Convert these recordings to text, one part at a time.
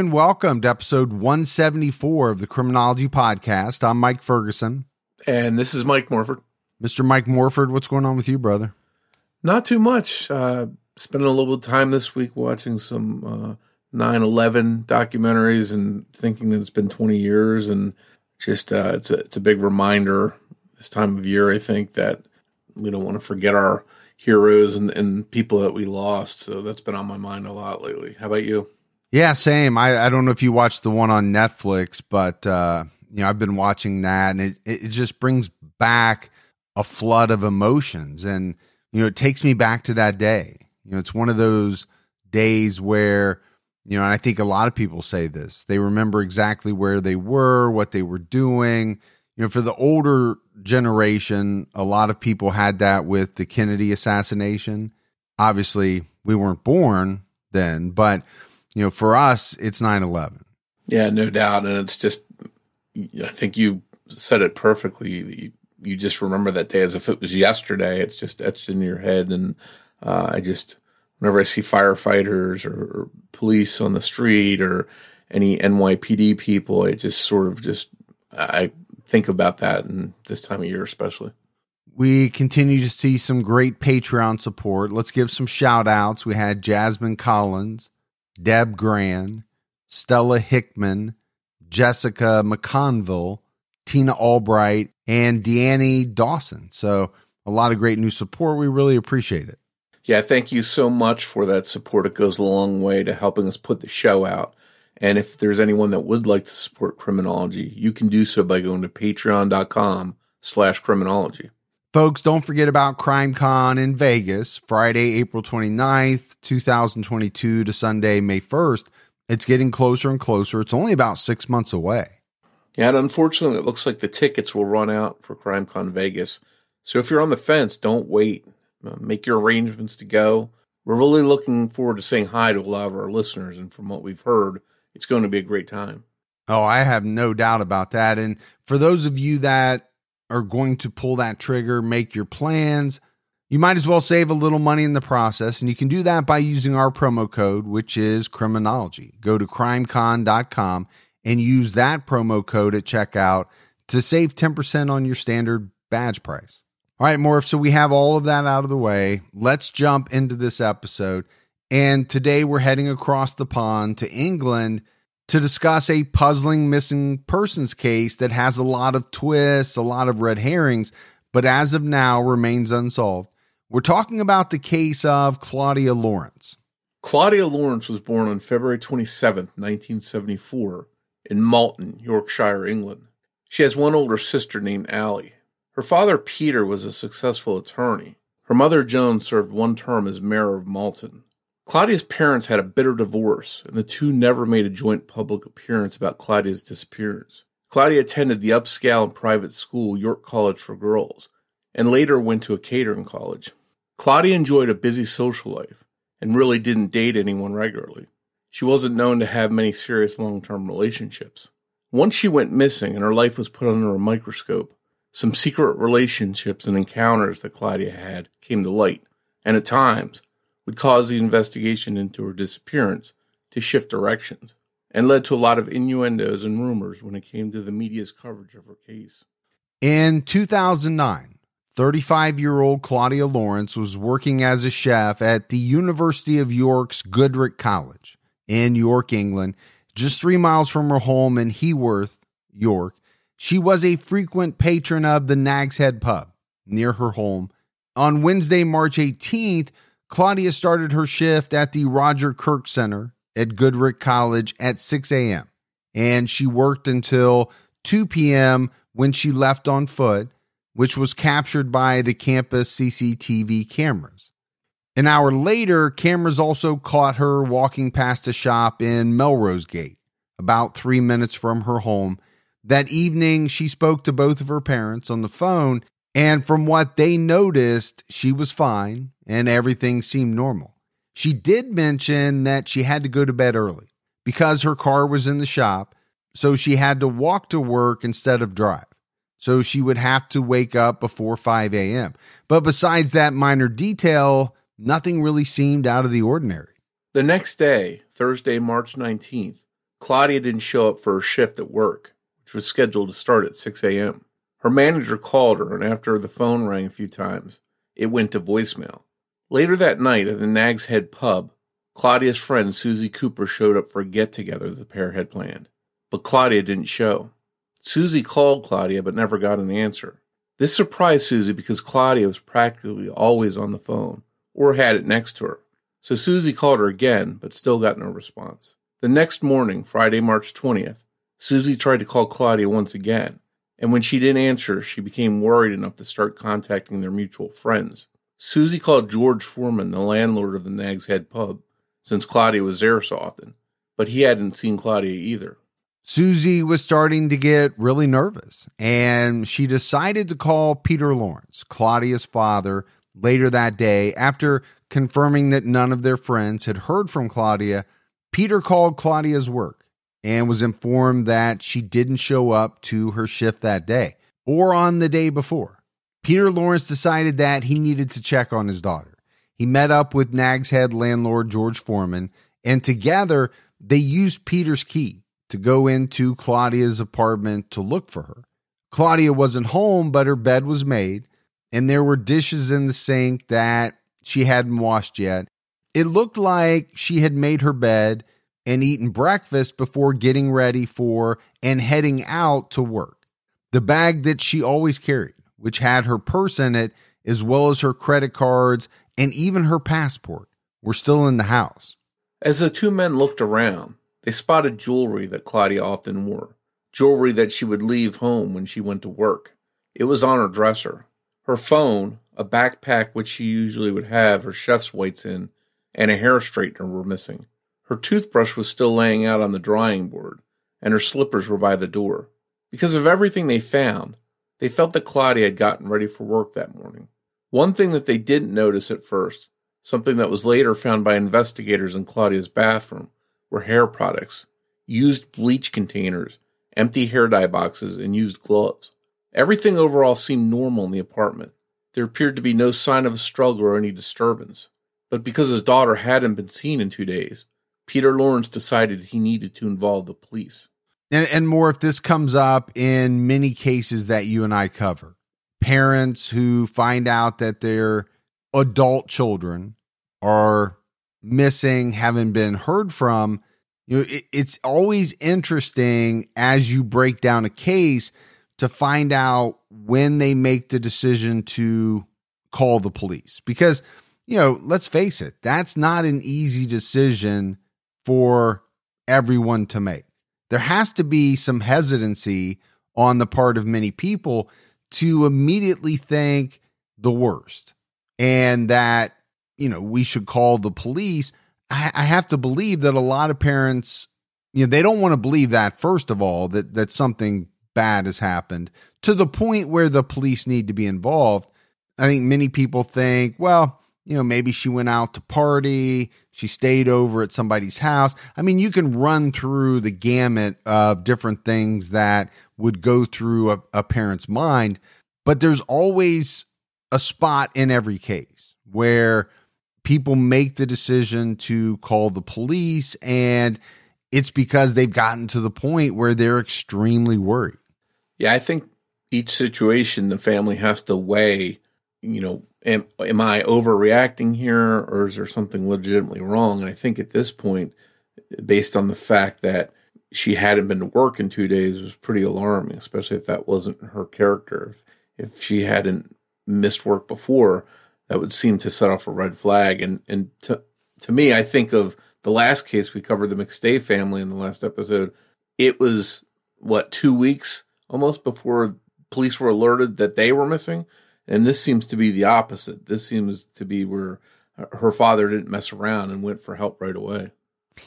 And welcome to episode 174 of the Criminology Podcast. I'm Mike Ferguson. And this is Mike Morford. Mr. Mike Morford, what's going on with you, brother? Not too much. Uh, spending a little bit of time this week watching some uh, 9 11 documentaries and thinking that it's been 20 years. And just, uh, it's, a, it's a big reminder this time of year, I think, that we don't want to forget our heroes and, and people that we lost. So that's been on my mind a lot lately. How about you? Yeah, same. I, I don't know if you watched the one on Netflix, but uh, you know, I've been watching that and it, it just brings back a flood of emotions and you know, it takes me back to that day. You know, it's one of those days where, you know, and I think a lot of people say this. They remember exactly where they were, what they were doing. You know, for the older generation, a lot of people had that with the Kennedy assassination. Obviously, we weren't born then, but you know, for us, it's 9 11. Yeah, no doubt. And it's just, I think you said it perfectly. You, just remember that day as if it was yesterday. It's just etched in your head. And uh, I just, whenever I see firefighters or, or, police on the street or any NYPD people, it just sort of just, I think about that and this time of year especially. We continue to see some great Patreon support. Let's give some shout outs. We had Jasmine Collins. Deb Gran, Stella Hickman, Jessica McConville, Tina Albright, and Deannie Dawson. So a lot of great new support. We really appreciate it. Yeah, thank you so much for that support. It goes a long way to helping us put the show out. And if there's anyone that would like to support criminology, you can do so by going to patreon.com slash criminology. Folks, don't forget about CrimeCon in Vegas, Friday, April 29th, 2022 to Sunday, May 1st. It's getting closer and closer. It's only about six months away. Yeah, and unfortunately, it looks like the tickets will run out for CrimeCon Vegas. So if you're on the fence, don't wait. Uh, make your arrangements to go. We're really looking forward to saying hi to a lot of our listeners, and from what we've heard, it's going to be a great time. Oh, I have no doubt about that. And for those of you that are going to pull that trigger, make your plans, you might as well save a little money in the process. And you can do that by using our promo code, which is criminology. Go to crimecon.com and use that promo code at checkout to save 10% on your standard badge price. All right, Morph. So we have all of that out of the way. Let's jump into this episode. And today we're heading across the pond to England to discuss a puzzling missing persons case that has a lot of twists, a lot of red herrings, but as of now remains unsolved. We're talking about the case of Claudia Lawrence. Claudia Lawrence was born on February 27, 1974, in Malton, Yorkshire, England. She has one older sister named Allie. Her father, Peter, was a successful attorney. Her mother, Joan, served one term as mayor of Malton. Claudia's parents had a bitter divorce, and the two never made a joint public appearance about Claudia's disappearance. Claudia attended the upscale and private school York College for Girls, and later went to a catering college. Claudia enjoyed a busy social life and really didn't date anyone regularly. She wasn't known to have many serious long term relationships. Once she went missing and her life was put under a microscope, some secret relationships and encounters that Claudia had came to light, and at times, would cause the investigation into her disappearance to shift directions and led to a lot of innuendos and rumors when it came to the media's coverage of her case. In 2009, 35 year old Claudia Lawrence was working as a chef at the University of York's Goodricke College in York, England, just three miles from her home in Heworth, York. She was a frequent patron of the Nag's Head pub near her home. On Wednesday, March 18th, Claudia started her shift at the Roger Kirk Center at Goodricke College at 6 a.m. and she worked until 2 p.m. when she left on foot. which was captured by the campus CCTV cameras. An hour later, cameras also caught her walking past a shop in Melrose Gate, about three minutes from her home. That evening, she spoke to both of her parents on the phone, and from what they noticed, she was fine and everything seemed normal. She did mention that she had to go to bed early because her car was in the shop, so she had to walk to work instead of drive. So she would have to wake up before 5 a.m. But besides that minor detail, nothing really seemed out of the ordinary. The next day, Thursday, March 19th, Claudia didn't show up for her shift at work, which was scheduled to start at 6 a.m. Her manager called her, and after the phone rang a few times, it went to voicemail. Later that night at the Nag's Head pub, Claudia's friend Susie Cooper showed up for a get together the pair had planned, but Claudia didn't show. Susie called Claudia but never got an answer. This surprised Susie because Claudia was practically always on the phone or had it next to her. So Susie called her again but still got no response. The next morning, Friday, March 20th, Susie tried to call Claudia once again, and when she didn't answer, she became worried enough to start contacting their mutual friends. Susie called George Foreman, the landlord of the Nag's Head pub, since Claudia was there so often, but he hadn't seen Claudia either. Susie was starting to get really nervous, and she decided to call Peter Lawrence, Claudia's father, later that day after confirming that none of their friends had heard from Claudia. Peter called Claudia's work and was informed that she didn't show up to her shift that day or on the day before. Peter Lawrence decided that he needed to check on his daughter. He met up with Nag's Head landlord George Foreman, and together they used Peter's key to go into Claudia's apartment to look for her. Claudia wasn't home, but her bed was made, and there were dishes in the sink that she hadn't washed yet. It looked like she had made her bed and eaten breakfast before getting ready for and heading out to work. The bag that she always carried, which had her purse in it, as well as her credit cards and even her passport, were still in the house. As the two men looked around, they spotted jewelry that Claudia often wore, jewelry that she would leave home when she went to work. It was on her dresser. Her phone, a backpack which she usually would have her chef's whites in, and a hair straightener were missing. Her toothbrush was still laying out on the drying board, and her slippers were by the door. Because of everything they found, they felt that Claudia had gotten ready for work that morning. One thing that they didn't notice at first, something that was later found by investigators in Claudia's bathroom, were hair products, used bleach containers, empty hair dye boxes, and used gloves. Everything overall seemed normal in the apartment. There appeared to be no sign of a struggle or any disturbance. But because his daughter hadn't been seen in two days, Peter Lawrence decided he needed to involve the police. And, and more if this comes up in many cases that you and I cover. Parents who find out that their adult children are missing, haven't been heard from. You know, it, it's always interesting as you break down a case to find out when they make the decision to call the police. Because, you know, let's face it, that's not an easy decision for everyone to make. There has to be some hesitancy on the part of many people to immediately think the worst and that, you know, we should call the police. I, I have to believe that a lot of parents, you know, they don't want to believe that, first of all, that, that something bad has happened to the point where the police need to be involved. I think many people think, well, you know, maybe she went out to party, she stayed over at somebody's house. I mean, you can run through the gamut of different things that would go through a, a parent's mind, but there's always a spot in every case where people make the decision to call the police and it's because they've gotten to the point where they're extremely worried. Yeah, I think each situation the family has to weigh, you know, am, am I overreacting here or is there something legitimately wrong? And I think at this point, based on the fact that she hadn't been to work in two days was pretty alarming, especially if that wasn't her character. If, if she hadn't missed work before, that would seem to set off a red flag. And, and to, to me, I think of the last case we covered, the McStay family in the last episode. It was what, two weeks almost before police were alerted that they were missing. And this seems to be the opposite. This seems to be where her father didn't mess around and went for help right away.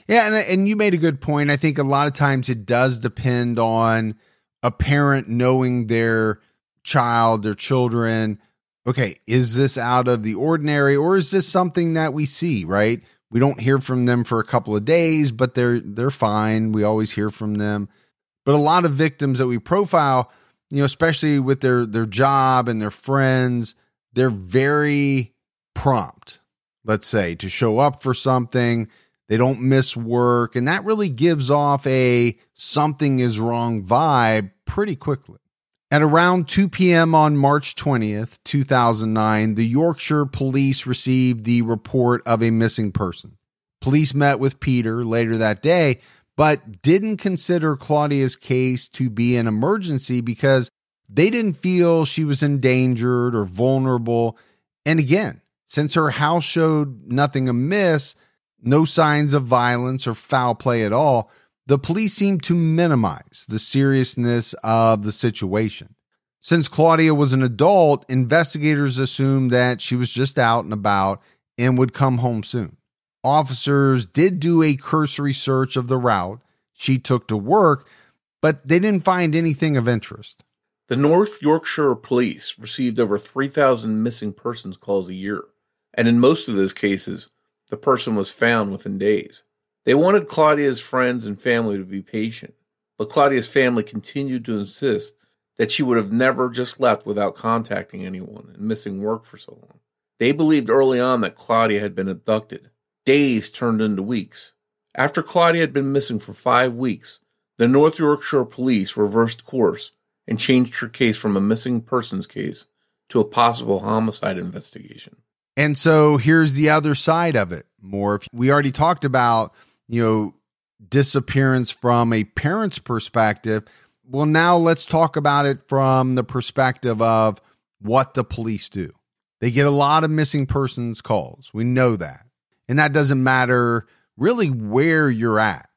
Yeah, and and you made a good point. I think a lot of times it does depend on a parent knowing their child, their children. Okay, is this out of the ordinary or is this something that we see, right? We don't hear from them for a couple of days, but they're they're fine. We always hear from them. But a lot of victims that we profile, you know, especially with their their job and their friends, they're very prompt, let's say, to show up for something. They don't miss work, and that really gives off a something is wrong vibe pretty quickly. At around 2 p.m. on March 20th, 2009, the Yorkshire police received the report of a missing person. Police met with Peter later that day, but didn't consider Claudia's case to be an emergency because they didn't feel she was endangered or vulnerable. And again, since her house showed nothing amiss, no signs of violence or foul play at all, the police seemed to minimize the seriousness of the situation. Since Claudia was an adult, investigators assumed that she was just out and about and would come home soon. Officers did do a cursory search of the route she took to work, but they didn't find anything of interest. The North Yorkshire Police received over 3,000 missing persons calls a year, and in most of those cases, the person was found within days. They wanted Claudia's friends and family to be patient, but Claudia's family continued to insist that she would have never just left without contacting anyone and missing work for so long. They believed early on that Claudia had been abducted. Days turned into weeks. After Claudia had been missing for five weeks, the North Yorkshire police reversed course and changed her case from a missing persons case to a possible homicide investigation. And so here's the other side of it. Morph, we already talked about you know, disappearance from a parent's perspective. Well, now let's talk about it from the perspective of what the police do. They get a lot of missing persons calls. We know that. And that doesn't matter really where you're at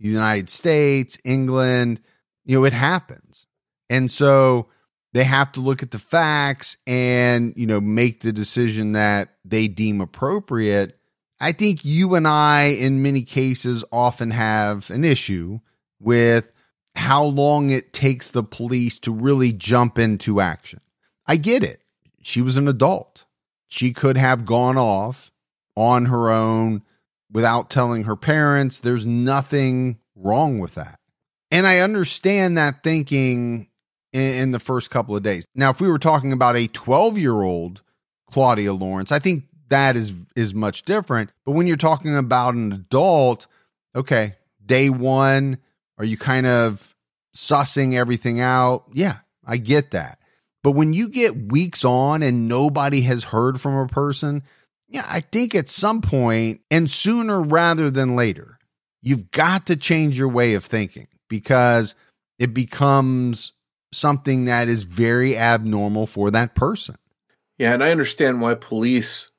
the United States, England, you know, it happens. And so they have to look at the facts and, you know, make the decision that they deem appropriate I think you and I, in many cases, often have an issue with how long it takes the police to really jump into action. I get it. She was an adult. She could have gone off on her own without telling her parents. There's nothing wrong with that. And I understand that thinking in, in the first couple of days. Now, if we were talking about a 12 year old Claudia Lawrence, I think that is is much different. But when you're talking about an adult, okay, day one, are you kind of sussing everything out? Yeah, I get that. But when you get weeks on and nobody has heard from a person, yeah, I think at some point and sooner rather than later, you've got to change your way of thinking because it becomes something that is very abnormal for that person. Yeah, and I understand why police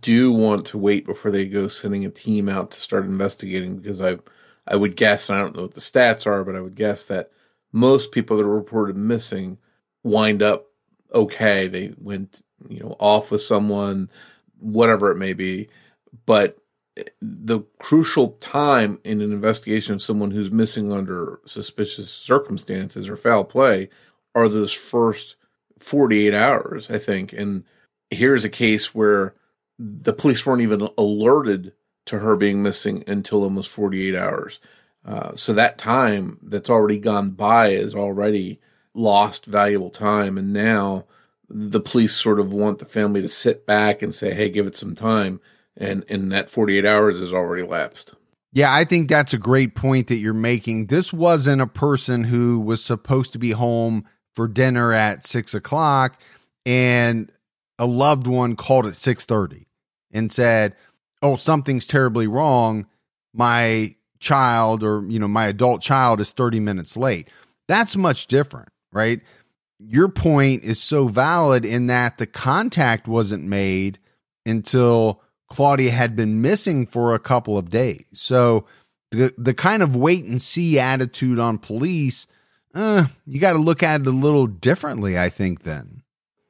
do want to wait before they go sending a team out to start investigating because I I would guess and I don't know what the stats are, but I would guess that most people that are reported missing wind up okay. They went, you know, off with someone, whatever it may be. But the crucial time in an investigation of someone who's missing under suspicious circumstances or foul play are those first 48 hours, I think. And here's a case where the police weren't even alerted to her being missing until almost 48 hours. Uh, so that time that's already gone by is already lost valuable time. And now the police sort of want the family to sit back and say, hey, give it some time. And, and that 48 hours is already lapsed. Yeah, I think that's a great point that you're making. This wasn't a person who was supposed to be home for dinner at six o'clock and a loved one called at 6:30 and said, "Oh, something's terribly wrong. My child or, you know, my adult child is 30 minutes late." That's much different, right? Your point is so valid in that the contact wasn't made until Claudia had been missing for a couple of days. So the the kind of wait and see attitude on police uh, you got to look at it a little differently, I think, then.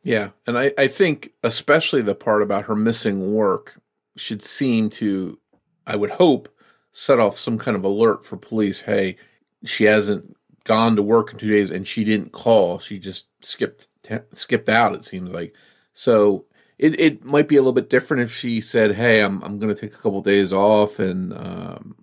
Yeah. And I, I think, especially the part about her missing work, should seem to, I would hope, set off some kind of alert for police. Hey, she hasn't gone to work in two days and she didn't call. She just skipped skipped out. It seems like so. It it might be a little bit different if she said, "Hey, I'm I'm going to take a couple days off," and um,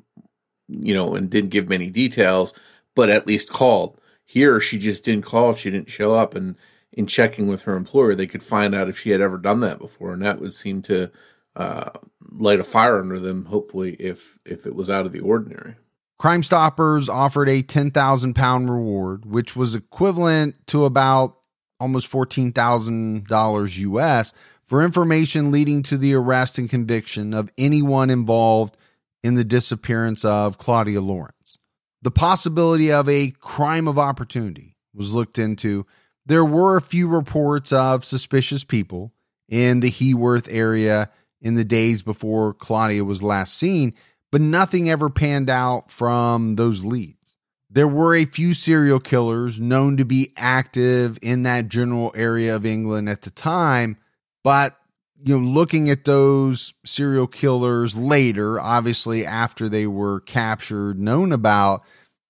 you know, and didn't give many details, but at least called. Here, she just didn't call. She didn't show up, and in checking with her employer, they could find out if she had ever done that before, and that would seem to uh, light a fire under them. Hopefully, if if it was out of the ordinary. Crime Stoppers offered a 10,000 pound reward, which was equivalent to about almost $14,000 US for information leading to the arrest and conviction of anyone involved in the disappearance of Claudia Lawrence. The possibility of a crime of opportunity was looked into. There were a few reports of suspicious people in the Heworth area in the days before Claudia was last seen, but nothing ever panned out from those leads. There were a few serial killers known to be active in that general area of England at the time, but you know, looking at those serial killers later, obviously after they were captured, known about,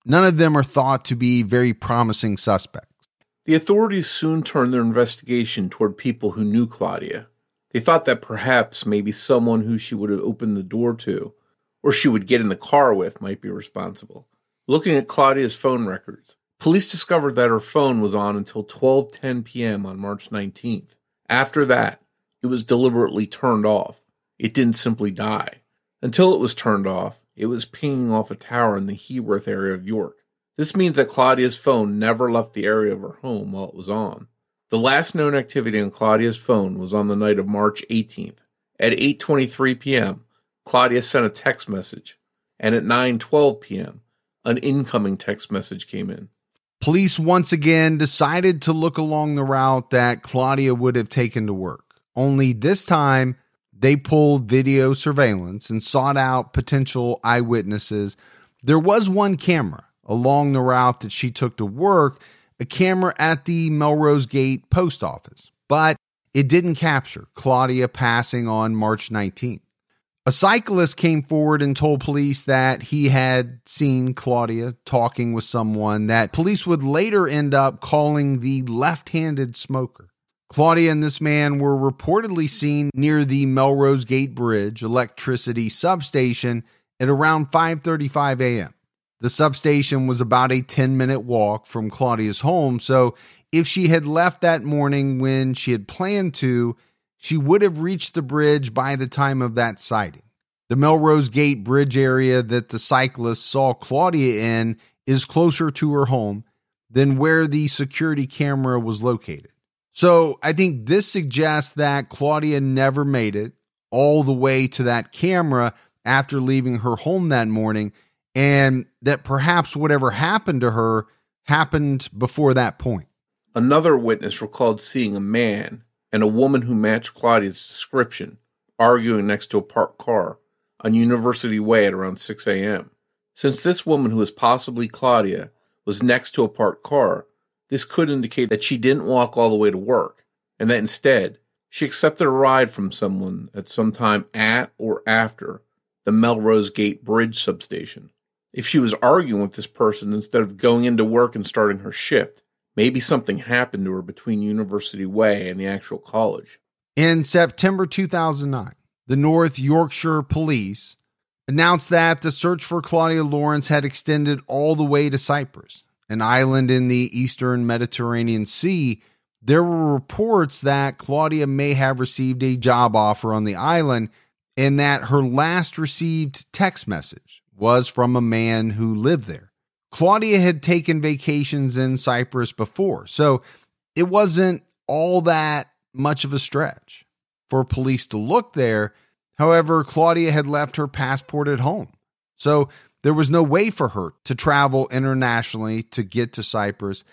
none of them are thought to be very promising suspects. The authorities soon turned their investigation toward people who knew Claudia. They thought that perhaps maybe someone who she would have opened the door to or she would get in the car with might be responsible. Looking at Claudia's phone records, police discovered that her phone was on until 12:10 p.m. on March 19th. After that, it was deliberately turned off. It didn't simply die. Until it was turned off, it was pinging off a tower in the Heworth area of York. This means that Claudia's phone never left the area of her home while it was on. The last known activity on Claudia's phone was on the night of March 18th. At 8:23 p.m., Claudia sent a text message, and at 9:12 p.m., an incoming text message came in. Police once again decided to look along the route that Claudia would have taken to work. Only this time, they pulled video surveillance and sought out potential eyewitnesses. There was one camera along the route that she took to work, a camera at the Melrose Gate post office, but it didn't capture Claudia passing on March 19th. A cyclist came forward and told police that he had seen Claudia talking with someone that police would later end up calling the left handed smoker. Claudia and this man were reportedly seen near the Melrose Gate Bridge electricity substation at around 5:35 a.m. The substation was about a 10-minute walk from Claudia's home, so if she had left that morning when she had planned to, she would have reached the bridge by the time of that sighting. The Melrose Gate Bridge area that the cyclist saw Claudia in is closer to her home than where the security camera was located. So I think this suggests that Claudia never made it all the way to that camera after leaving her home that morning, and that perhaps whatever happened to her happened before that point. Another witness recalled seeing a man and a woman who matched Claudia's description, arguing next to a parked car on University Way at around 6 a.m. Since this woman, who was possibly Claudia, was next to a parked car, this could indicate that she didn't walk all the way to work, and that instead she accepted a ride from someone at some time at or after the Melrose Gate Bridge substation. If she was arguing with this person instead of going into work and starting her shift, Maybe something happened to her between University Way and the actual college. In September 2009, the North Yorkshire Police announced that the search for Claudia Lawrence had extended all the way to Cyprus, an island in the eastern Mediterranean Sea. There were reports that Claudia may have received a job offer on the island and that her last received text message was from a man who lived there. Claudia had taken vacations in Cyprus before, so it wasn't all that much of a stretch for police to look there. However, Claudia had left her passport at home, so there was no way for her to travel internationally to get to Cyprus.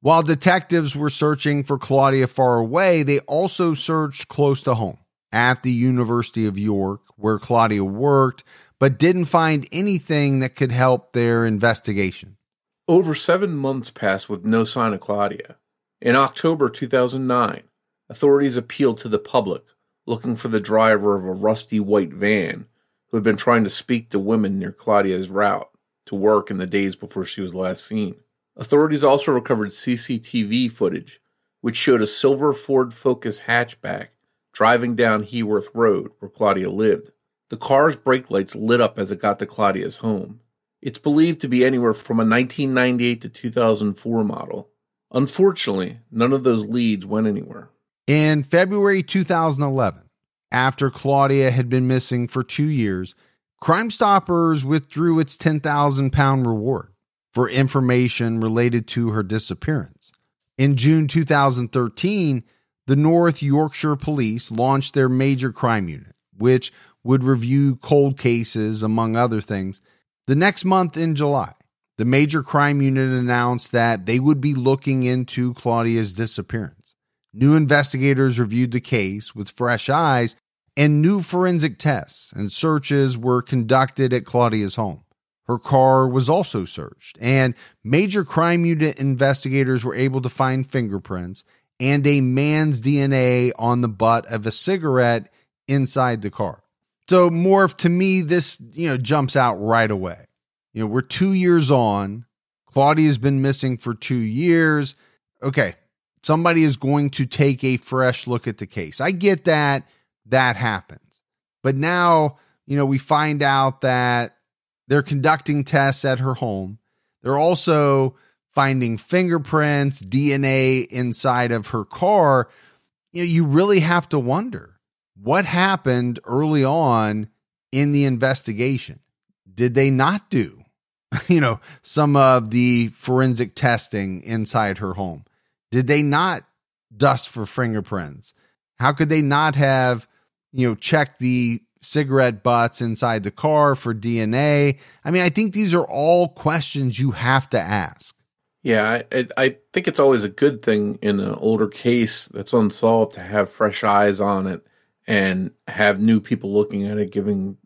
While detectives were searching for Claudia far away, they also searched close to home at the University of York, where Claudia worked, but didn't find anything that could help their investigation. Over seven months passed with no sign of Claudia. In October 2009, authorities appealed to the public looking for the driver of a rusty white van who had been trying to speak to women near Claudia's route to work in the days before she was last seen. Authorities also recovered CCTV footage, which showed a silver Ford Focus hatchback driving down Heworth Road where Claudia lived. The car's brake lights lit up as it got to Claudia's home. It's believed to be anywhere from a 1998 to 2004 model. Unfortunately, none of those leads went anywhere. In February 2011, after Claudia had been missing for two years, Crime Stoppers withdrew its 10,000 pound reward for information related to her disappearance. In June 2013, the North Yorkshire Police launched their major crime unit, which would review cold cases, among other things. The next month in July, the major crime unit announced that they would be looking into Claudia's disappearance. New investigators reviewed the case with fresh eyes, and new forensic tests and searches were conducted at Claudia's home. Her car was also searched, and major crime unit investigators were able to find fingerprints and a man's DNA on the butt of a cigarette inside the car. So, Morph, to me, this you know jumps out right away. You know, we're two years on. Claudia's been missing for two years. Okay, somebody is going to take a fresh look at the case. I get that that happens. But now, you know, we find out that they're conducting tests at her home. They're also finding fingerprints, DNA inside of her car. You know, you really have to wonder what happened early on in the investigation. Did they not do, you know, some of the forensic testing inside her home? Did they not dust for fingerprints? How could they not have you know, check the cigarette butts inside the car for DNA. I mean, I think these are all questions you have to ask. Yeah, I, I think it's always a good thing in an older case that's unsolved to have fresh eyes on it and have new people looking at it, giving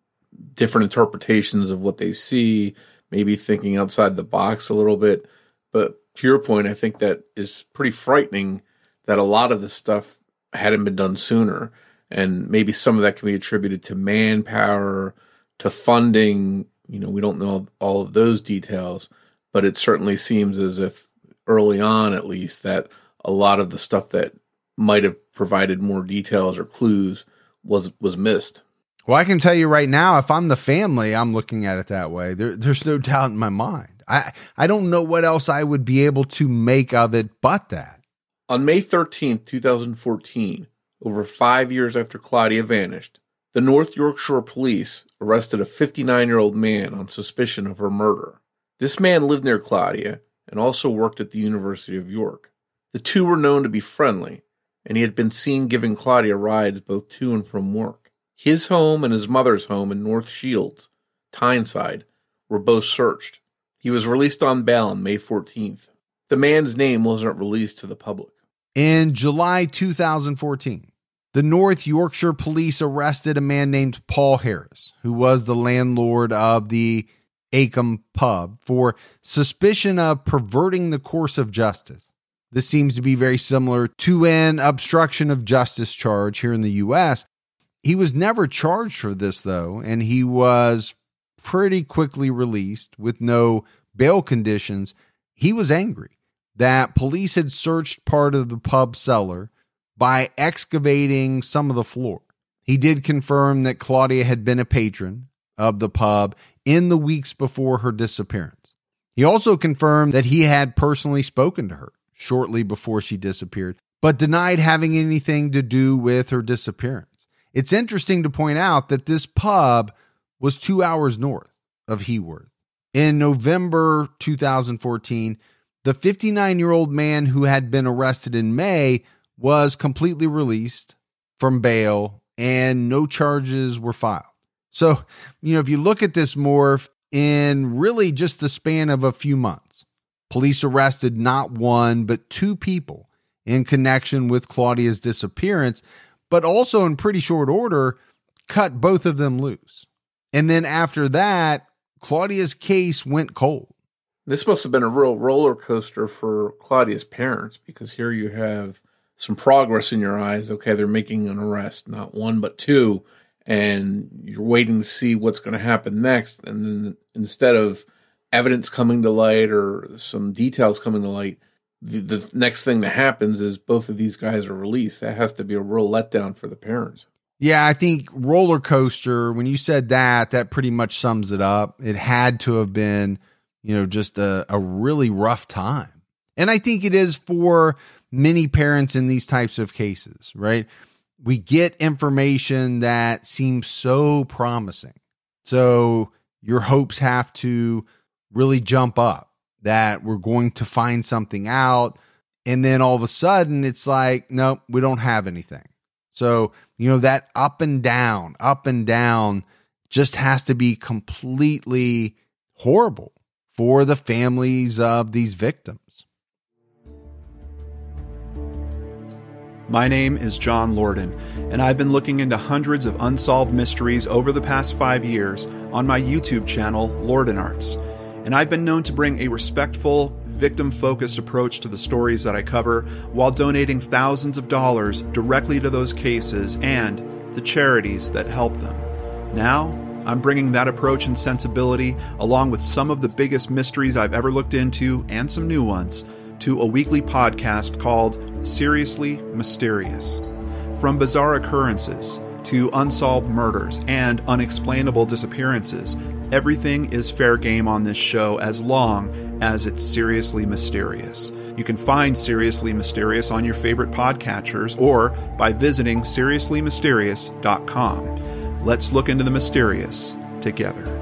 different interpretations of what they see, maybe thinking outside the box a little bit. But to your point, I think that is pretty frightening that a lot of this stuff hadn't been done sooner and maybe some of that can be attributed to manpower, to funding. You know, we don't know all of those details, but it certainly seems as if early on, at least, that a lot of the stuff that might have provided more details or clues was was missed. Well, I can tell you right now, if I'm the family, I'm looking at it that way. There, there's no doubt in my mind. I I don't know what else I would be able to make of it but that. On May 13th, 2014, over five years after Claudia vanished, the North Yorkshire police arrested a 59 year old man on suspicion of her murder. This man lived near Claudia and also worked at the University of York. The two were known to be friendly, and he had been seen giving Claudia rides both to and from work. His home and his mother's home in North Shields, Tyneside, were both searched. He was released on bail on May 14th. The man's name wasn't released to the public. In July 2014, the North Yorkshire police arrested a man named Paul Harris, who was the landlord of the Acomb pub, for suspicion of perverting the course of justice. This seems to be very similar to an obstruction of justice charge here in the US. He was never charged for this, though, and he was pretty quickly released with no bail conditions. He was angry that police had searched part of the pub cellar by excavating some of the floor. He did confirm that Claudia had been a patron of the pub in the weeks before her disappearance. He also confirmed that he had personally spoken to her shortly before she disappeared, but denied having anything to do with her disappearance. It's interesting to point out that this pub was two hours north of Heworth. In November 2014, the 59 year old man who had been arrested in May was completely released from bail and no charges were filed. So, you know, if you look at this morph in really just the span of a few months, police arrested not one, but two people in connection with Claudia's disappearance, but also in pretty short order, cut both of them loose. And then after that, Claudia's case went cold. This must have been a real roller coaster for Claudia's parents because here you have some progress in your eyes. Okay, they're making an arrest, not one, but two, and you're waiting to see what's going to happen next. And then instead of evidence coming to light or some details coming to light, the, the next thing that happens is both of these guys are released. That has to be a real letdown for the parents. Yeah, I think roller coaster, when you said that, that pretty much sums it up. It had to have been, you know, just a, a really rough time. And I think it is for many parents in these types of cases, right? We get information that seems so promising. So your hopes have to really jump up that we're going to find something out. And then all of a sudden, it's like, nope, we don't have anything. So, you know, that up and down, up and down just has to be completely horrible for the families of these victims. My name is John Lorden, and I've been looking into hundreds of unsolved mysteries over the past five years on my YouTube channel, Lorden Arts and I've been known to bring a respectful, victim focused approach to the stories that I cover while donating thousands of dollars directly to those cases and the charities that help them. Now, I'm bringing that approach and sensibility, along with some of the biggest mysteries I've ever looked into and some new ones, to a weekly podcast called Seriously Mysterious. From bizarre occurrences to unsolved murders and unexplainable disappearances, Everything is fair game on this show as long as it's seriously mysterious. You can find Seriously Mysterious on your favorite podcatchers or by visiting seriouslymysterious.com. Let's look into the mysterious together.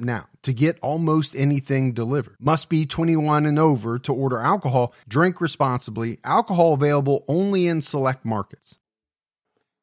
now to get almost anything delivered. Must be 21 and over to order alcohol. Drink responsibly. Alcohol available only in select markets.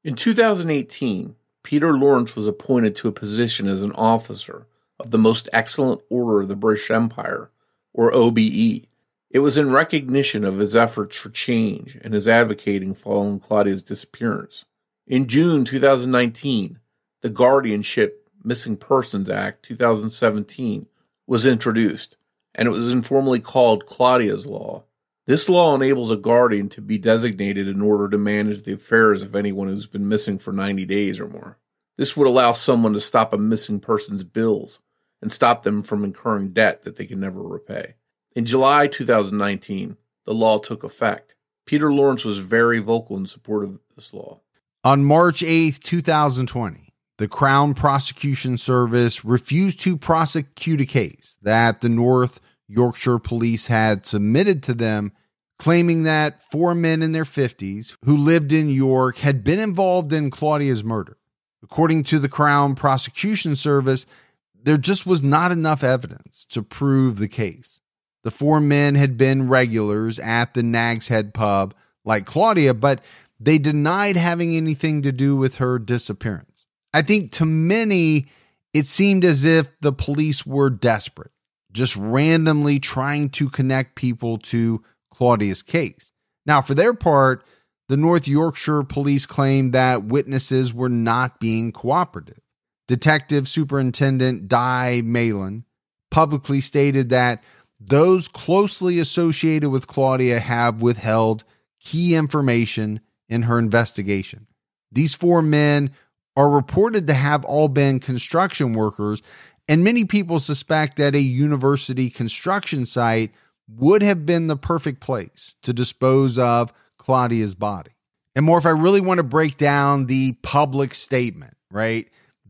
In 2018, Peter Lawrence was appointed to a position as an officer of the Most Excellent Order of the British Empire, or OBE. It was in recognition of his efforts for change and his advocating following Claudia's disappearance. In June 2019, the guardianship Missing Persons Act 2017 was introduced, and it was informally called Claudia's Law. This law enables a guardian to be designated in order to manage the affairs of anyone who's been missing for 90 days or more. This would allow someone to stop a missing person's bills and stop them from incurring debt that they can never repay. In July 2019, the law took effect. Peter Lawrence was very vocal in support of this law. On March 8th, 2020, the Crown Prosecution Service refused to prosecute a case that the North Yorkshire police had submitted to them, claiming that four men in their 50s who lived in York had been involved in Claudia's murder. According to the Crown Prosecution Service, there just was not enough evidence to prove the case. The four men had been regulars at the Nag's Head pub like Claudia, but they denied having anything to do with her disappearance. I think to many, it seemed as if the police were desperate, just randomly trying to connect people to Claudia's case. Now, for their part, the North Yorkshire police claimed that witnesses were not being cooperative. Detective Superintendent Dai Malyn publicly stated that those closely associated with Claudia have withheld key information in her investigation. These four men are reported to have all been construction workers And many people suspect that a university construction site would have been the perfect place to dispose of Claudia's body. And Morph, if I really want to break down the public statement, right?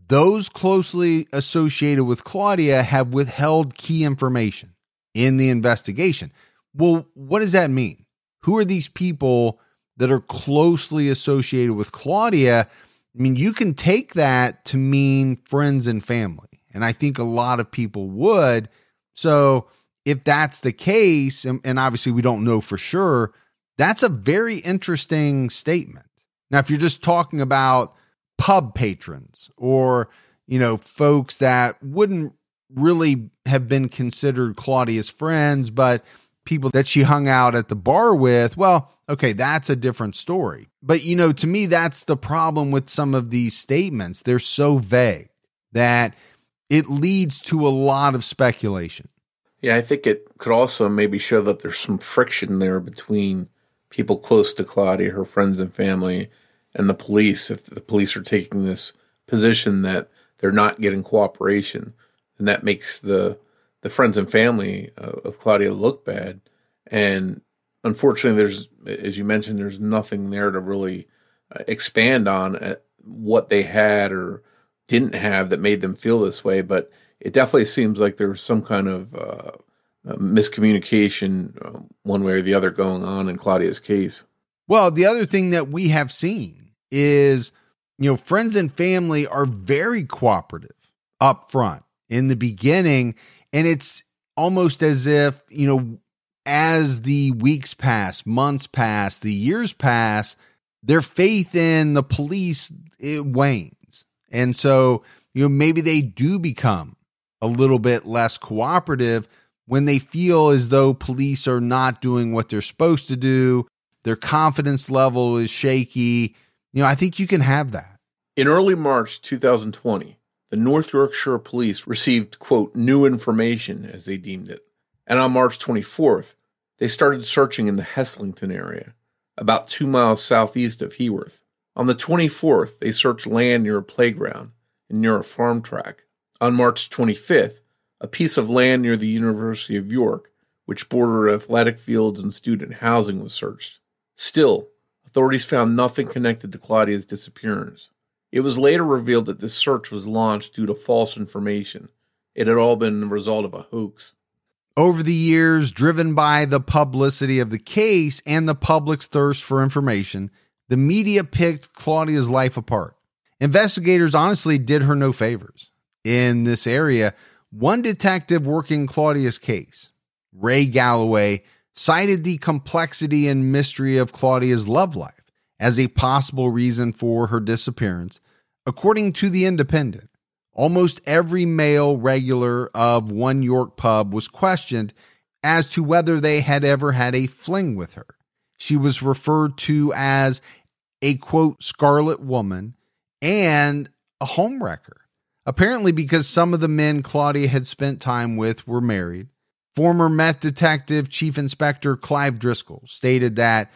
Those closely associated with Claudia have withheld key information in the investigation. Well, what does that mean? Who are these people that are closely associated with Claudia? I mean, you can take that to mean friends and family. And I think a lot of people would. So if that's the case, and, and obviously we don't know for sure, that's a very interesting statement. Now, if you're just talking about pub patrons or, you know, folks that wouldn't really have been considered Claudia's friends, but people that she hung out at the bar with, well, okay, that's a different story. But, you know, to me, that's the problem with some of these statements. They're so vague that it leads to a lot of speculation. Yeah, I think it could also maybe show that there's some friction there between people close to Claudia, her friends and family, and the police. If the police are taking this position that they're not getting cooperation, and that makes the the friends and family uh, of Claudia look bad. And unfortunately, there's, as you mentioned, there's nothing there to really uh, expand on uh, what they had or didn't have that made them feel this way. But it definitely seems like there was some kind of uh, uh miscommunication, uh, one way or the other, going on in Claudia's case. Well, the other thing that we have seen is, you know, friends and family are very cooperative up front in the beginning and it's almost as if, you know, as the weeks pass, months pass, the years pass, their faith in the police it wanes. And so, you know, maybe they do become a little bit less cooperative when they feel as though police are not doing what they're supposed to do. Their confidence level is shaky. You know, I think you can have that. In early March 2020, the North Yorkshire Police received, quote, new information, as they deemed it. And on March 24th, they started searching in the Heslington area, about two miles southeast of Heworth. On the 24th, they searched land near a playground and near a farm track. On March 25th, a piece of land near the University of York, which bordered athletic fields and student housing, was searched. Still, authorities found nothing connected to Claudia's disappearance. It was later revealed that this search was launched due to false information. It had all been the result of a hoax. Over the years, driven by the publicity of the case and the public's thirst for information, the media picked Claudia's life apart. Investigators honestly did her no favors. In this area, one detective working Claudia's case, Ray Galloway, cited the complexity and mystery of Claudia's love life as a possible reason for her disappearance According to The Independent, almost every male regular of one York pub was questioned as to whether they had ever had a fling with her. She was referred to as a quote, scarlet woman and a homewrecker. Apparently, because some of the men Claudia had spent time with were married. Former Met detective Chief Inspector Clive Driscoll stated that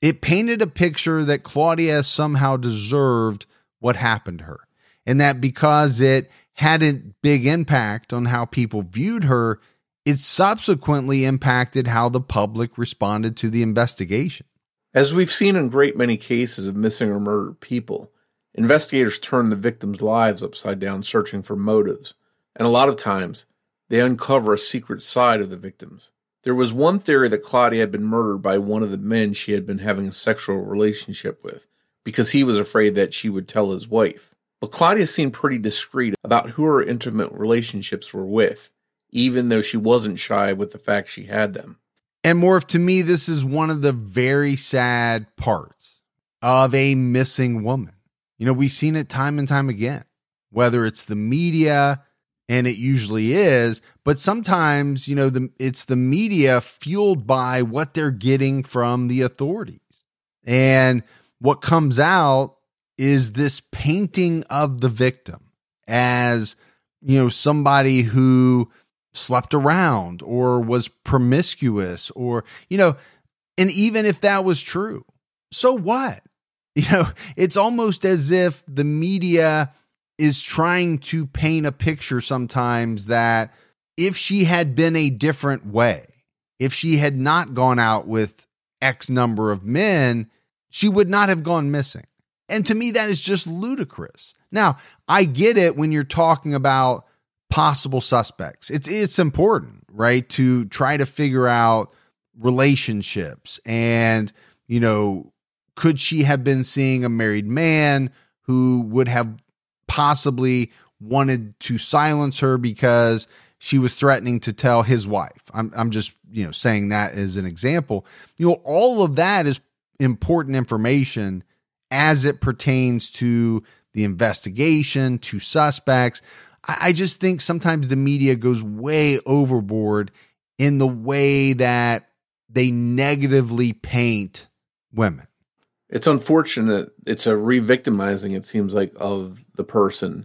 it painted a picture that Claudia somehow deserved what happened to her. And that because it had a big impact on how people viewed her, it subsequently impacted how the public responded to the investigation. As we've seen in great many cases of missing or murdered people, investigators turn the victims' lives upside down searching for motives, and a lot of times they uncover a secret side of the victims. There was one theory that Claudia had been murdered by one of the men she had been having a sexual relationship with, because he was afraid that she would tell his wife. But Claudia seemed pretty discreet about who her intimate relationships were with, even though she wasn't shy with the fact she had them. And Morph, to me, this is one of the very sad parts of a missing woman. You know, we've seen it time and time again, whether it's the media, and it usually is, but sometimes, you know, the, it's the media fueled by what they're getting from the authorities. And what comes out is this painting of the victim as, you know, somebody who slept around or was promiscuous or, you know, and even if that was true, so what? You know, it's almost as if the media is trying to paint a picture sometimes that if she had been a different way, if she had not gone out with X number of men, she would not have gone missing. And to me, that is just ludicrous. Now, I get it when you're talking about possible suspects. It's it's important, right, to try to figure out relationships and, you know, could she have been seeing a married man who would have possibly wanted to silence her because she was threatening to tell his wife. I'm I'm just, you know, saying that as an example. You know, all of that is important information as it pertains to the investigation, to suspects. I, just think sometimes the media goes way overboard in the way that they negatively paint women. It's unfortunate. It's a re-victimizing. It seems like of the person,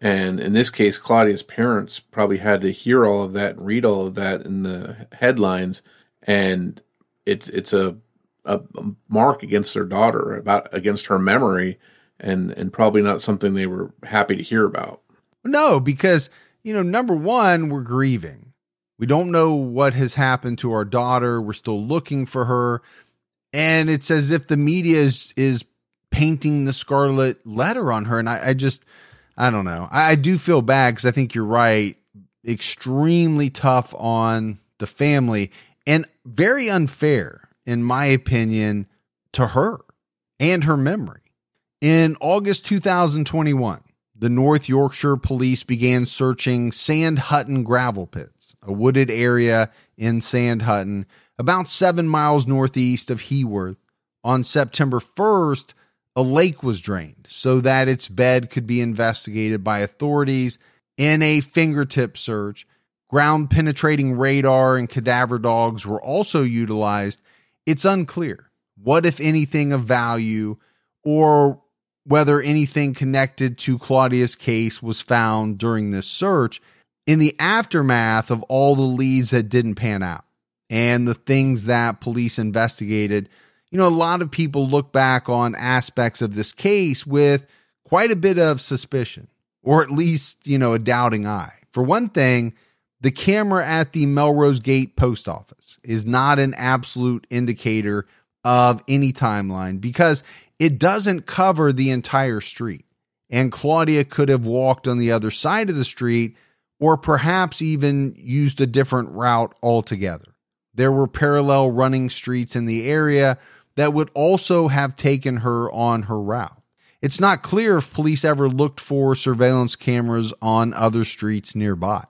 and in this case, Claudia's parents probably had to hear all of that and read all of that in the headlines, and it's it's a a mark against their daughter about against her memory, and and probably not something they were happy to hear about. No, because you know, number one, we're grieving. We don't know what has happened to our daughter. We're still looking for her and it's as if the media is is painting the scarlet letter on her and i, I just i don't know i, I do feel bad because i think you're right extremely tough on the family and very unfair in my opinion to her and her memory in august 2021 the north yorkshire police began searching sand hutton gravel pits a wooded area in sand hutton about seven miles northeast of Heworth. On September 1st, a lake was drained so that its bed could be investigated by authorities in a fingertip search. Ground penetrating radar and cadaver dogs were also utilized. It's unclear. What, if anything, of value or whether anything connected to Claudia's case was found during this search in the aftermath of all the leads that didn't pan out and the things that police investigated, you know, a lot of people look back on aspects of this case with quite a bit of suspicion, or at least, you know, a doubting eye. For one thing, the camera at the Melrose Gate post office is not an absolute indicator of any timeline because it doesn't cover the entire street. And Claudia could have walked on the other side of the street or perhaps even used a different route altogether there were parallel running streets in the area that would also have taken her on her route. It's not clear if police ever looked for surveillance cameras on other streets nearby.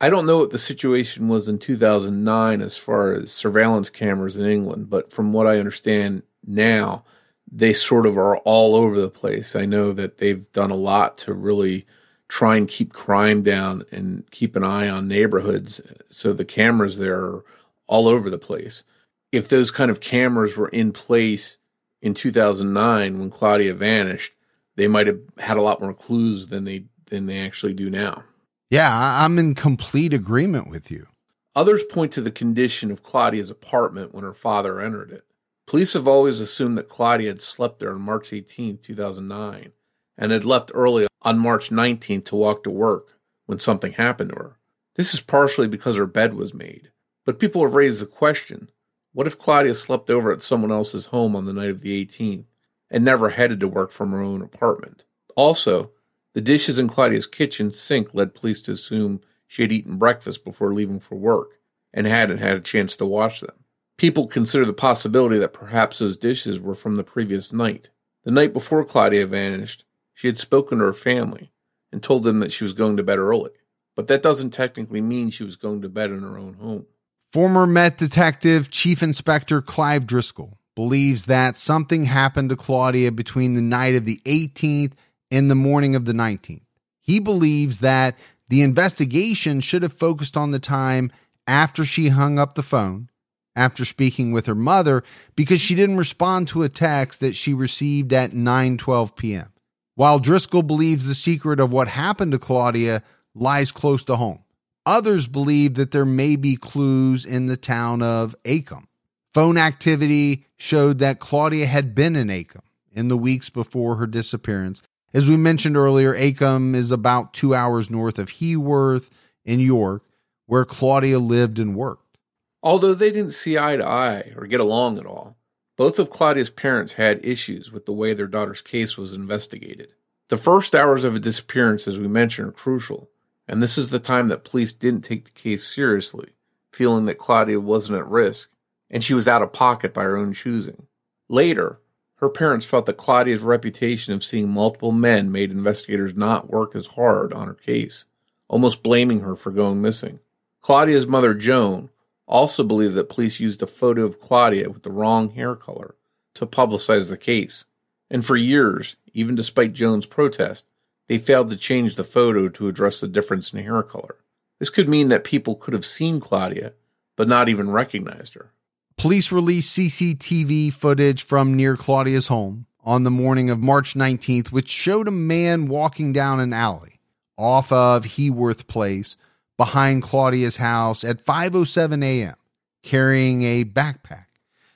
I don't know what the situation was in 2009 as far as surveillance cameras in England, but from what I understand now, they sort of are all over the place. I know that they've done a lot to really try and keep crime down and keep an eye on neighborhoods. So the cameras there are all over the place. If those kind of cameras were in place in 2009 when Claudia vanished, they might have had a lot more clues than they than they actually do now. Yeah, I'm in complete agreement with you. Others point to the condition of Claudia's apartment when her father entered it. Police have always assumed that Claudia had slept there on March 18, 2009, and had left early on March 19 to walk to work when something happened to her. This is partially because her bed was made. But people have raised the question what if Claudia slept over at someone else's home on the night of the 18th and never headed to work from her own apartment? Also, the dishes in Claudia's kitchen sink led police to assume she had eaten breakfast before leaving for work and hadn't had a chance to wash them. People consider the possibility that perhaps those dishes were from the previous night. The night before Claudia vanished, she had spoken to her family and told them that she was going to bed early. But that doesn't technically mean she was going to bed in her own home. Former Met Detective Chief Inspector Clive Driscoll believes that something happened to Claudia between the night of the 18th and the morning of the 19th. He believes that the investigation should have focused on the time after she hung up the phone, after speaking with her mother, because she didn't respond to a text that she received at 9:12 p.m. While Driscoll believes the secret of what happened to Claudia lies close to home. Others believe that there may be clues in the town of Acomb. Phone activity showed that Claudia had been in Acomb in the weeks before her disappearance, As we mentioned earlier, Acomb is about two hours north of Heworth in York, where Claudia lived and worked. Although they didn't see eye to eye or get along at all, both of Claudia's parents had issues with the way their daughter's case was investigated. The first hours of a disappearance, as we mentioned, are crucial, and this is the time that police didn't take the case seriously, feeling that Claudia wasn't at risk and she was out of pocket by her own choosing. Later, her parents felt that Claudia's reputation of seeing multiple men made investigators not work as hard on her case, almost blaming her for going missing. Claudia's mother, Joan, also believed that police used a photo of Claudia with the wrong hair color to publicize the case. And for years, even despite Joan's protest, they failed to change the photo to address the difference in hair color. This could mean that people could have seen Claudia, but not even recognized her. Police released CCTV footage from near Claudia's home on the morning of March 19th, which showed a man walking down an alley off of Heworth Place behind Claudia's house at 5:07 a.m. carrying a backpack.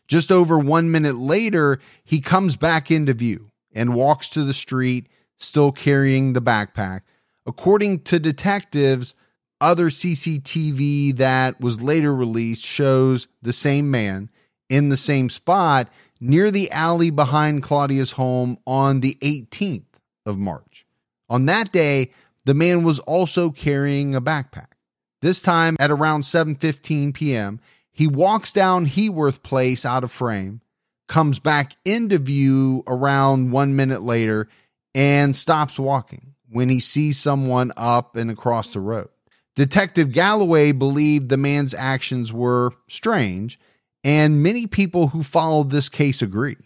Just over 1 minute later, he comes back into view and walks to the street still carrying the backpack. According to detectives, other CCTV that was later released shows the same man in the same spot near the alley behind Claudia's home on the 18th of March. On that day, the man was also carrying a backpack. This time at around 7:15 p.m., he walks down Heworth Place out of frame, comes back into view around 1 minute later and stops walking when he sees someone up and across the road. Detective Galloway believed the man's actions were strange, and many people who followed this case agree.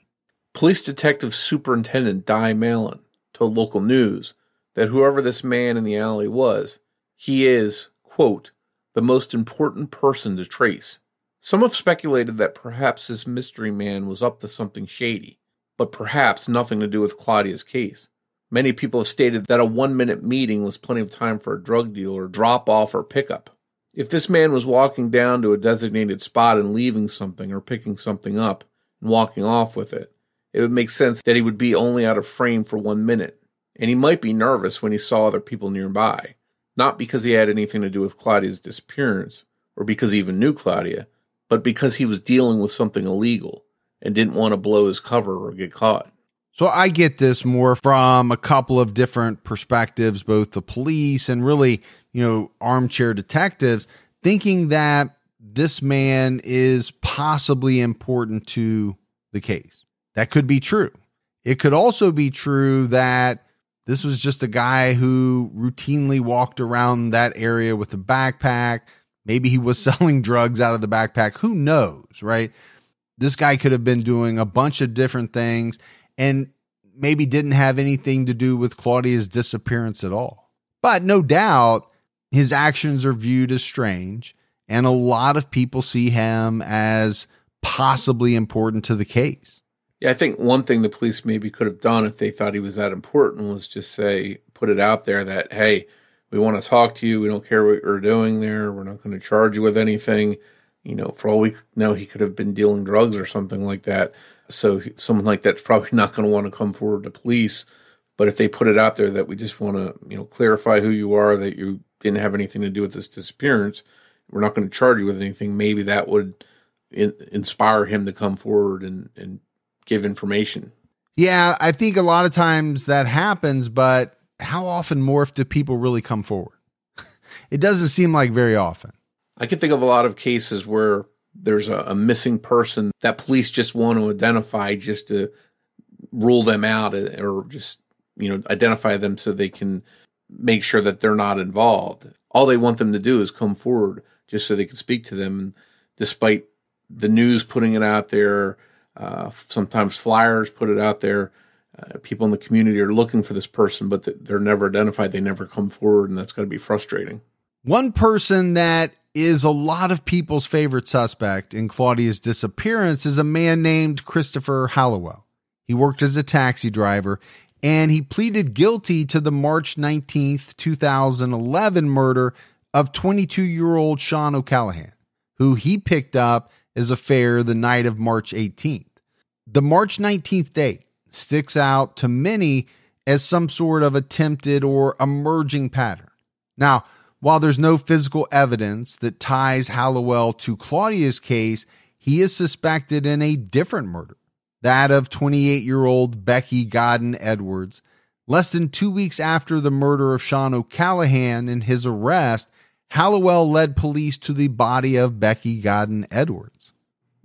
Police Detective Superintendent Dai Malyn told local news that whoever this man in the alley was, he is, quote, the most important person to trace. Some have speculated that perhaps this mystery man was up to something shady, but perhaps nothing to do with Claudia's case. Many people have stated that a one minute meeting was plenty of time for a drug deal or drop off or pickup. If this man was walking down to a designated spot and leaving something or picking something up and walking off with it, it would make sense that he would be only out of frame for one minute. And he might be nervous when he saw other people nearby, not because he had anything to do with Claudia's disappearance or because he even knew Claudia, but because he was dealing with something illegal and didn't want to blow his cover or get caught. So I get this more from a couple of different perspectives, both the police and really, you know, armchair detectives, thinking that this man is possibly important to the case. That could be true. It could also be true that this was just a guy who routinely walked around that area with a backpack. Maybe he was selling drugs out of the backpack. Who knows, right? This guy could have been doing a bunch of different things and maybe didn't have anything to do with Claudia's disappearance at all. But no doubt his actions are viewed as strange, and a lot of people see him as possibly important to the case. Yeah, I think one thing the police maybe could have done if they thought he was that important was just say, put it out there that, hey, we want to talk to you. We don't care what you're doing there. We're not going to charge you with anything. You know, for all we know, he could have been dealing drugs or something like that. So someone like that's probably not going to want to come forward to police. But if they put it out there that we just want to, you know, clarify who you are, that you didn't have anything to do with this disappearance, we're not going to charge you with anything. Maybe that would in, inspire him to come forward and, and give information. Yeah, I think a lot of times that happens, but how often more do people really come forward? it doesn't seem like very often. I can think of a lot of cases where there's a, a, missing person that police just want to identify just to rule them out uh, or just you know identify them so they can make sure that they're not involved. All they want them to do is come forward just so they can speak to them. Despite the news putting it out there uh, sometimes flyers put it out there uh, people in the community are looking for this person but they're never identified. They never come forward and that's got to be frustrating. One person that is a lot of people's favorite suspect in Claudia's disappearance is a man named Christopher Halliwell. He worked as a taxi driver and he pleaded guilty to the March 19th, 2011 murder of 22 year old Sian O'Callaghan, who he picked up as a fare the night of March 18th. The March 19th date sticks out to many as some sort of attempted or emerging pattern. Now, while there's no physical evidence that ties Halliwell to Claudia's case, he is suspected in a different murder, that of 28 year old Becky Godden Edwards. Less than two weeks after the murder of Sian O'Callaghan and his arrest, Halliwell led police to the body of Becky Godden Edwards.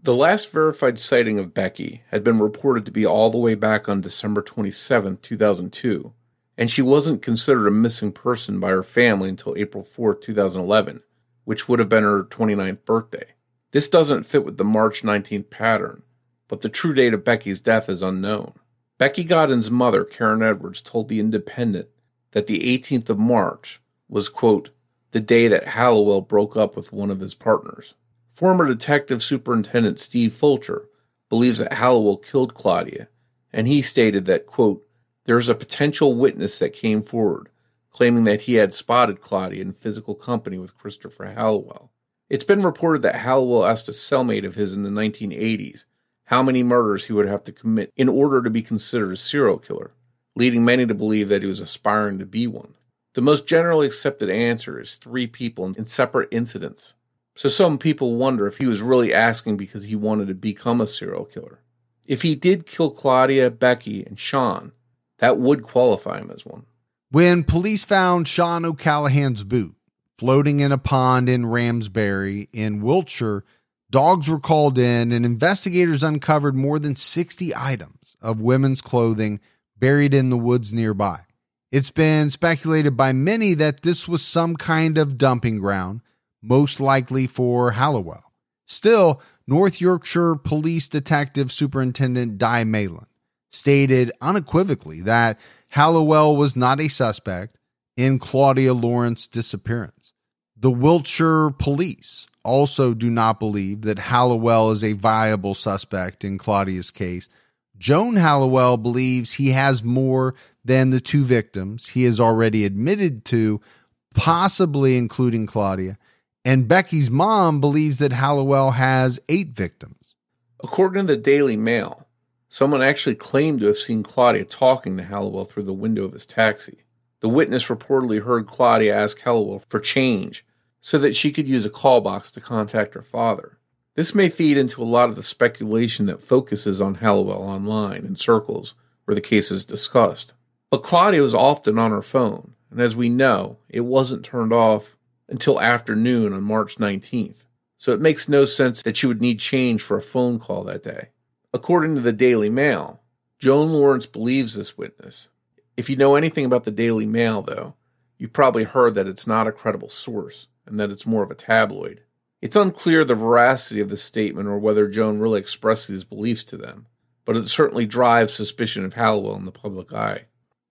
The last verified sighting of Becky had been reported to be all the way back on December 27, 2002, and she wasn't considered a missing person by her family until April 4, 2011, which would have been her 29th birthday. This doesn't fit with the March 19th pattern, but the true date of Becky's death is unknown. Becky Godden's mother, Karen Edwards, told The Independent that the 18th of March was, quote, the day that Halliwell broke up with one of his partners. Former Detective Superintendent Steve Fulcher believes that Halliwell killed Claudia, and he stated that, quote, there is a potential witness that came forward, claiming that he had spotted Claudia in physical company with Christopher Halliwell. It's been reported that Halliwell asked a cellmate of his in the 1980s how many murders he would have to commit in order to be considered a serial killer, leading many to believe that he was aspiring to be one. The most generally accepted answer is three people in separate incidents. So some people wonder if he was really asking because he wanted to become a serial killer. If he did kill Claudia, Becky, and Sian, that would qualify him as one. When police found Sian O'Callaghan's boot floating in a pond in Ramsbury in Wiltshire, dogs were called in and investigators uncovered more than 60 items of women's clothing buried in the woods nearby. It's been speculated by many that this was some kind of dumping ground most likely for Halliwell. Still, North Yorkshire Police Detective Superintendent Dai Malyn stated unequivocally that Halliwell was not a suspect in Claudia Lawrence's disappearance. The Wiltshire police also do not believe that Halliwell is a viable suspect in Claudia's case. Joan Hallowell believes he has more than the two victims he has already admitted to, possibly including Claudia, and Becky's mom believes that Halliwell has eight victims. According to the Daily Mail, someone actually claimed to have seen Claudia talking to Halliwell through the window of his taxi. The witness reportedly heard Claudia ask Halliwell for change so that she could use a call box to contact her father. This may feed into a lot of the speculation that focuses on Halliwell online in circles where the case is discussed. But Claudia was often on her phone, and as we know, it wasn't turned off until afternoon on March 19th, so it makes no sense that she would need change for a phone call that day. According to the Daily Mail, Joan Lawrence believes this witness. If you know anything about the Daily Mail, though, you've probably heard that it's not a credible source and that it's more of a tabloid. It's unclear the veracity of this statement or whether Joan really expressed these beliefs to them, but it certainly drives suspicion of Halliwell in the public eye.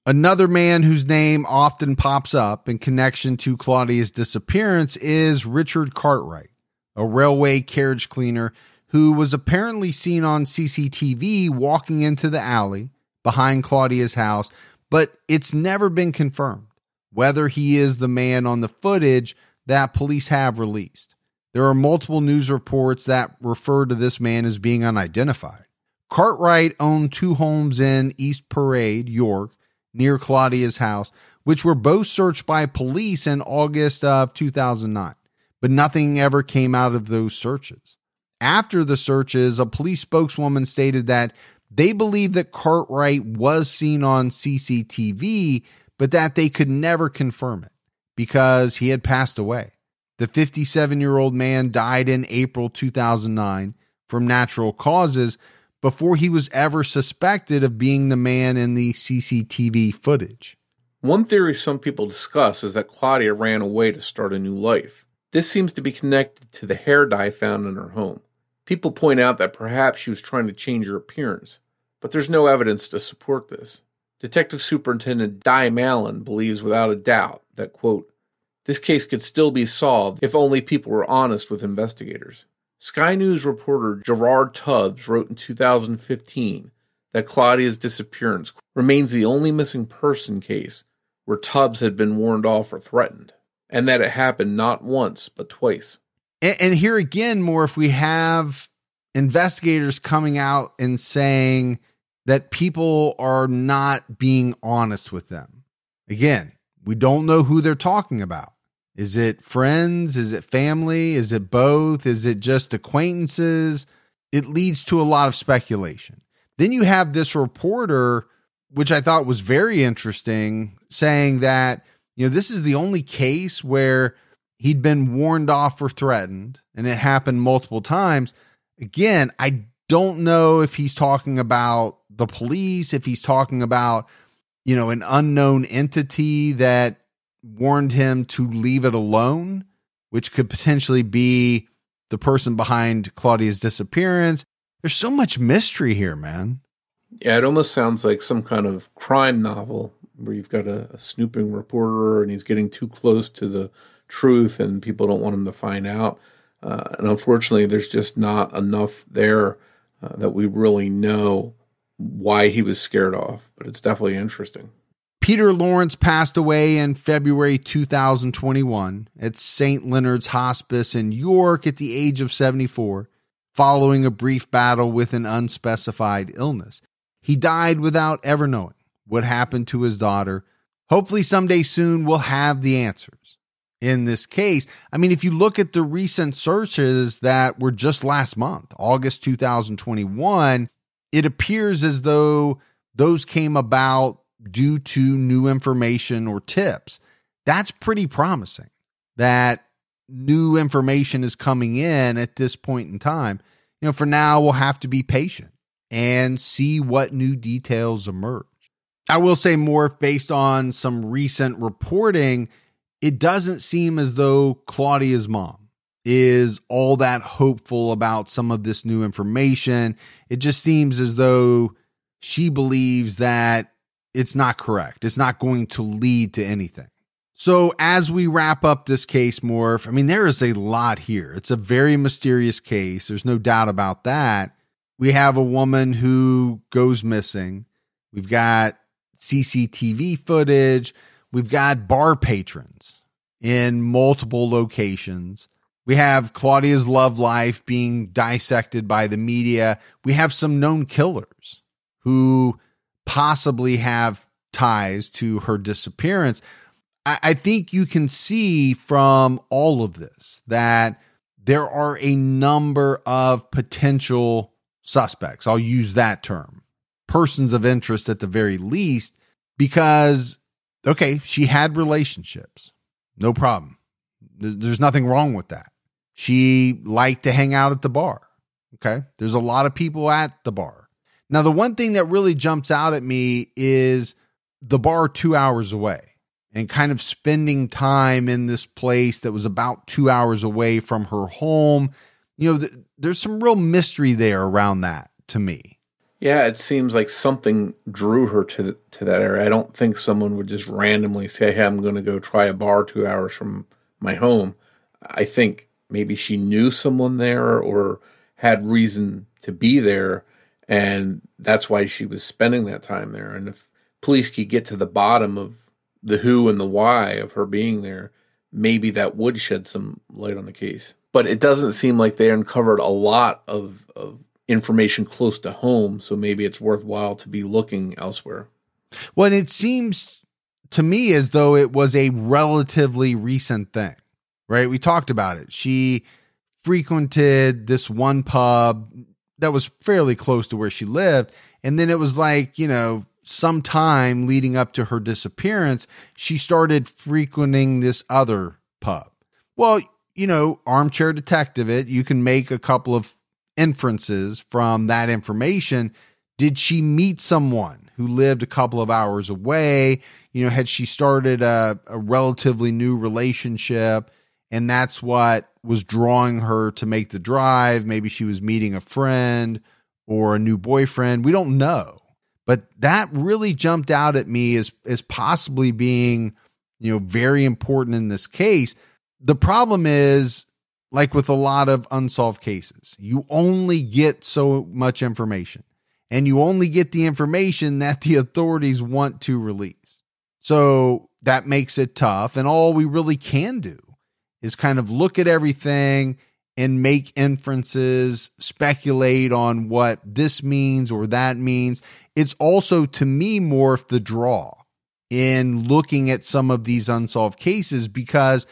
Another man whose name often pops up in connection to Claudia's disappearance is Richard Cartwright, a railway carriage cleaner who was apparently seen on CCTV walking into the alley behind Claudia's house, but it's never been confirmed whether he is the man on the footage that police have released. There are multiple news reports that refer to this man as being unidentified. Cartwright owned two homes in East Parade, York, near Claudia's house, which were both searched by police in August of 2009, but nothing ever came out of those searches. After the searches, a police spokeswoman stated that they believed that Cartwright was seen on CCTV, but that they could never confirm it because he had passed away. The 57 year old man died in April 2009 from natural causes, before he was ever suspected of being the man in the CCTV footage. One theory some people discuss is that Claudia ran away to start a new life. This seems to be connected to the hair dye found in her home. People point out that perhaps she was trying to change her appearance, but there's no evidence to support this. Detective Superintendent Dai Malyn believes without a doubt that, quote, this case could still be solved if only people were honest with investigators. Sky News reporter Gerard Tubbs wrote in 2015 that Claudia's disappearance remains the only missing person case where Tubbs had been warned off or threatened, and that it happened not once but twice. And, and here again, Morph we have investigators coming out and saying that people are not being honest with them. Again, we don't know who they're talking about. Is it friends? Is it family? Is it both? Is it just acquaintances? It leads to a lot of speculation. Then you have this reporter, which I thought was very interesting, saying that, you know, this is the only case where he'd been warned off or threatened, and it happened multiple times. Again, I don't know if he's talking about the police, if he's talking about, you know, an unknown entity that warned him to leave it alone, which could potentially be the person behind Claudia's disappearance. There's so much mystery here, man. Yeah, it almost sounds like some kind of crime novel where you've got a, a snooping reporter and he's getting too close to the truth and people don't want him to find out. Uh, and unfortunately, there's just not enough there uh, that we really know why he was scared off. But it's definitely interesting. Peter Lawrence passed away in February 2021 at St. Leonard's Hospice in York at the age of 74, following a brief battle with an unspecified illness. He died without ever knowing what happened to his daughter. Hopefully, someday soon, we'll have the answers. In this case, I mean, if you look at the recent searches that were just last month, August 2021, it appears as though those came about due to new information or tips. That's pretty promising that new information is coming in at this point in time. You know, for now, we'll have to be patient and see what new details emerge. I will say more based on some recent reporting, it doesn't seem as though Claudia's mom is all that hopeful about some of this new information. It just seems as though she believes that it's not correct. It's not going to lead to anything. So, as we wrap up this case, Morph, I mean, there is a lot here. It's a very mysterious case. There's no doubt about that. We have a woman who goes missing. We've got CCTV footage. We've got bar patrons in multiple locations. We have Claudia's love life being dissected by the media. We have some known killers who possibly have ties to her disappearance. I, I think you can see from all of this that there are a number of potential suspects. I'll use that term persons of interest at the very least, because, okay, she had relationships. No problem. There's nothing wrong with that. She liked to hang out at the bar. Okay. There's a lot of people at the bar. Now, the one thing that really jumps out at me is the bar two hours away and kind of spending time in this place that was about two hours away from her home. You know, th- there's some real mystery there around that to me. Yeah, it seems like something drew her to to that area. I don't think someone would just randomly say, "Hey, I'm going to go try a bar 2 hours from my home." I think maybe she knew someone there or had reason to be there and that's why she was spending that time there. And if police could get to the bottom of the who and the why of her being there, maybe that would shed some light on the case. But it doesn't seem like they uncovered a lot of, of information close to home, so maybe it's worthwhile to be looking elsewhere. Well, it seems to me as though it was a relatively recent thing, right? We talked about it. She frequented this one pub that was fairly close to where she lived. And then it was like, you know, some time leading up to her disappearance, she started frequenting this other pub. Well, you know, armchair detective it, you can make a couple of inferences from that information. Did she meet someone who lived a couple of hours away? You know, had she started a, a relatively new relationship? And that's what was drawing her to make the drive. Maybe she was meeting a friend or a new boyfriend. We don't know. But that really jumped out at me as as possibly being, you know, very important in this case. The problem is like with a lot of unsolved cases, you only get so much information and you only get the information that the authorities want to release. So that makes it tough. And all we really can do is kind of look at everything and make inferences, speculate on what this means or that means. It's also, to me, more of the draw in looking at some of these unsolved cases because,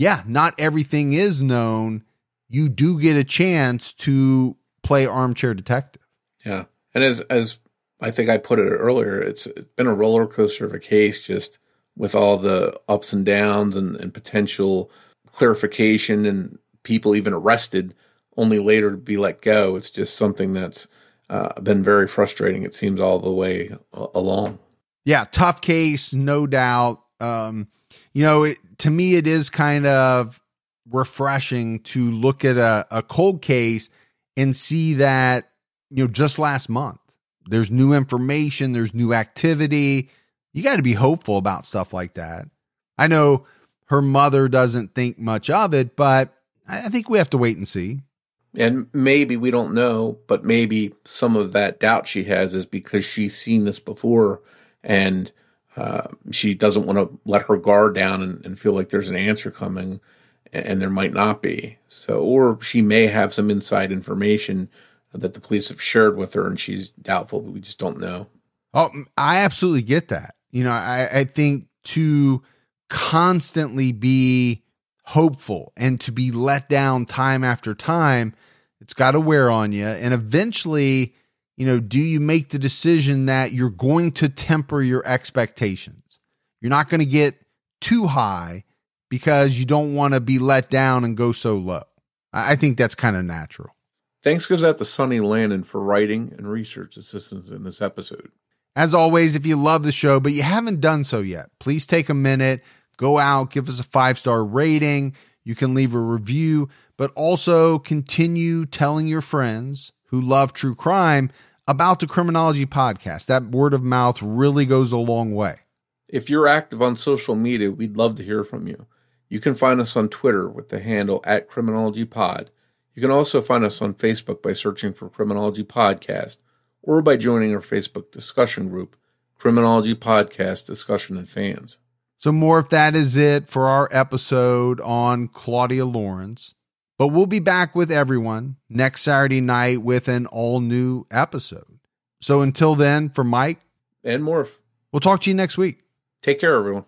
yeah, not everything is known. You do get a chance to play armchair detective. Yeah. And as, as I think I put it earlier, it's, it's been a roller coaster of a case just with all the ups and downs and, and potential clarification and people even arrested only later to be let go. It's just something that's uh, been very frustrating. It seems all the way along. Yeah, tough case, no doubt. Um, you know, it, to me, it is kind of refreshing to look at a, a cold case and see that, you know, just last month, there's new information, there's new activity. You got to be hopeful about stuff like that. I know her mother doesn't think much of it, but I think we have to wait and see. And maybe we don't know, but maybe some of that doubt she has is because she's seen this before and uh, she doesn't want to let her guard down and, and, feel like there's an answer coming and there might not be. So, or she may have some inside information that the police have shared with her and she's doubtful, but we just don't know. Oh, I absolutely get that. You know, I, I think to constantly be hopeful and to be let down time after time, it's got to wear on you. And eventually, you know, do you make the decision that you're going to temper your expectations? You're not going to get too high because you don't want to be let down and go so low. I think that's kind of natural. Thanks goes out to Sonny Landon for writing and research assistance in this episode. As always, if you love the show, but you haven't done so yet, please take a minute Go out, give us a five star rating. You can leave a review, but also continue telling your friends who love true crime about the Criminology podcast. That word of mouth really goes a long way. If you're active on social media, we'd love to hear from you. You can find us on Twitter with the handle at Criminology Pod. You can also find us on Facebook by searching for Criminology Podcast or by joining our Facebook discussion group, Criminology Podcast Discussion and Fans. So, Morph that is it for our episode on Claudia Lawrence. But we'll be back with everyone next Saturday night with an all new episode. So, until then, for Mike and Morph, we'll talk to you next week. Take care, everyone.